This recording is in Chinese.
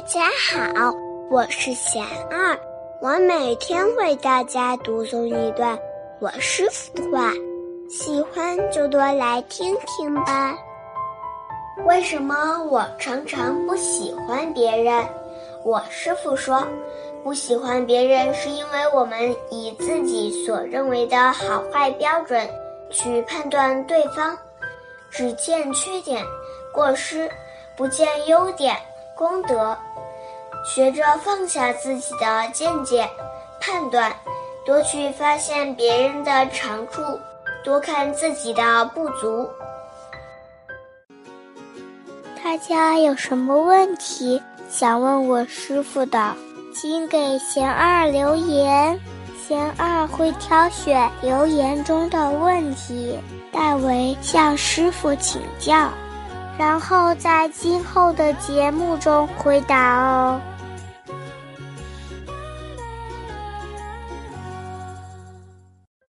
大家好，我是贤二，我每天为大家读诵一段我师傅的话，喜欢就多来听听吧。为什么我常常不喜欢别人？我师傅说，不喜欢别人是因为我们以自己所认为的好坏标准去判断对方，只见缺点、过失，不见优点。功德，学着放下自己的见解、判断，多去发现别人的长处，多看自己的不足。大家有什么问题想问我师傅的，请给贤二留言，贤二会挑选留言中的问题，代为向师傅请教。然后在今后的节目中回答哦。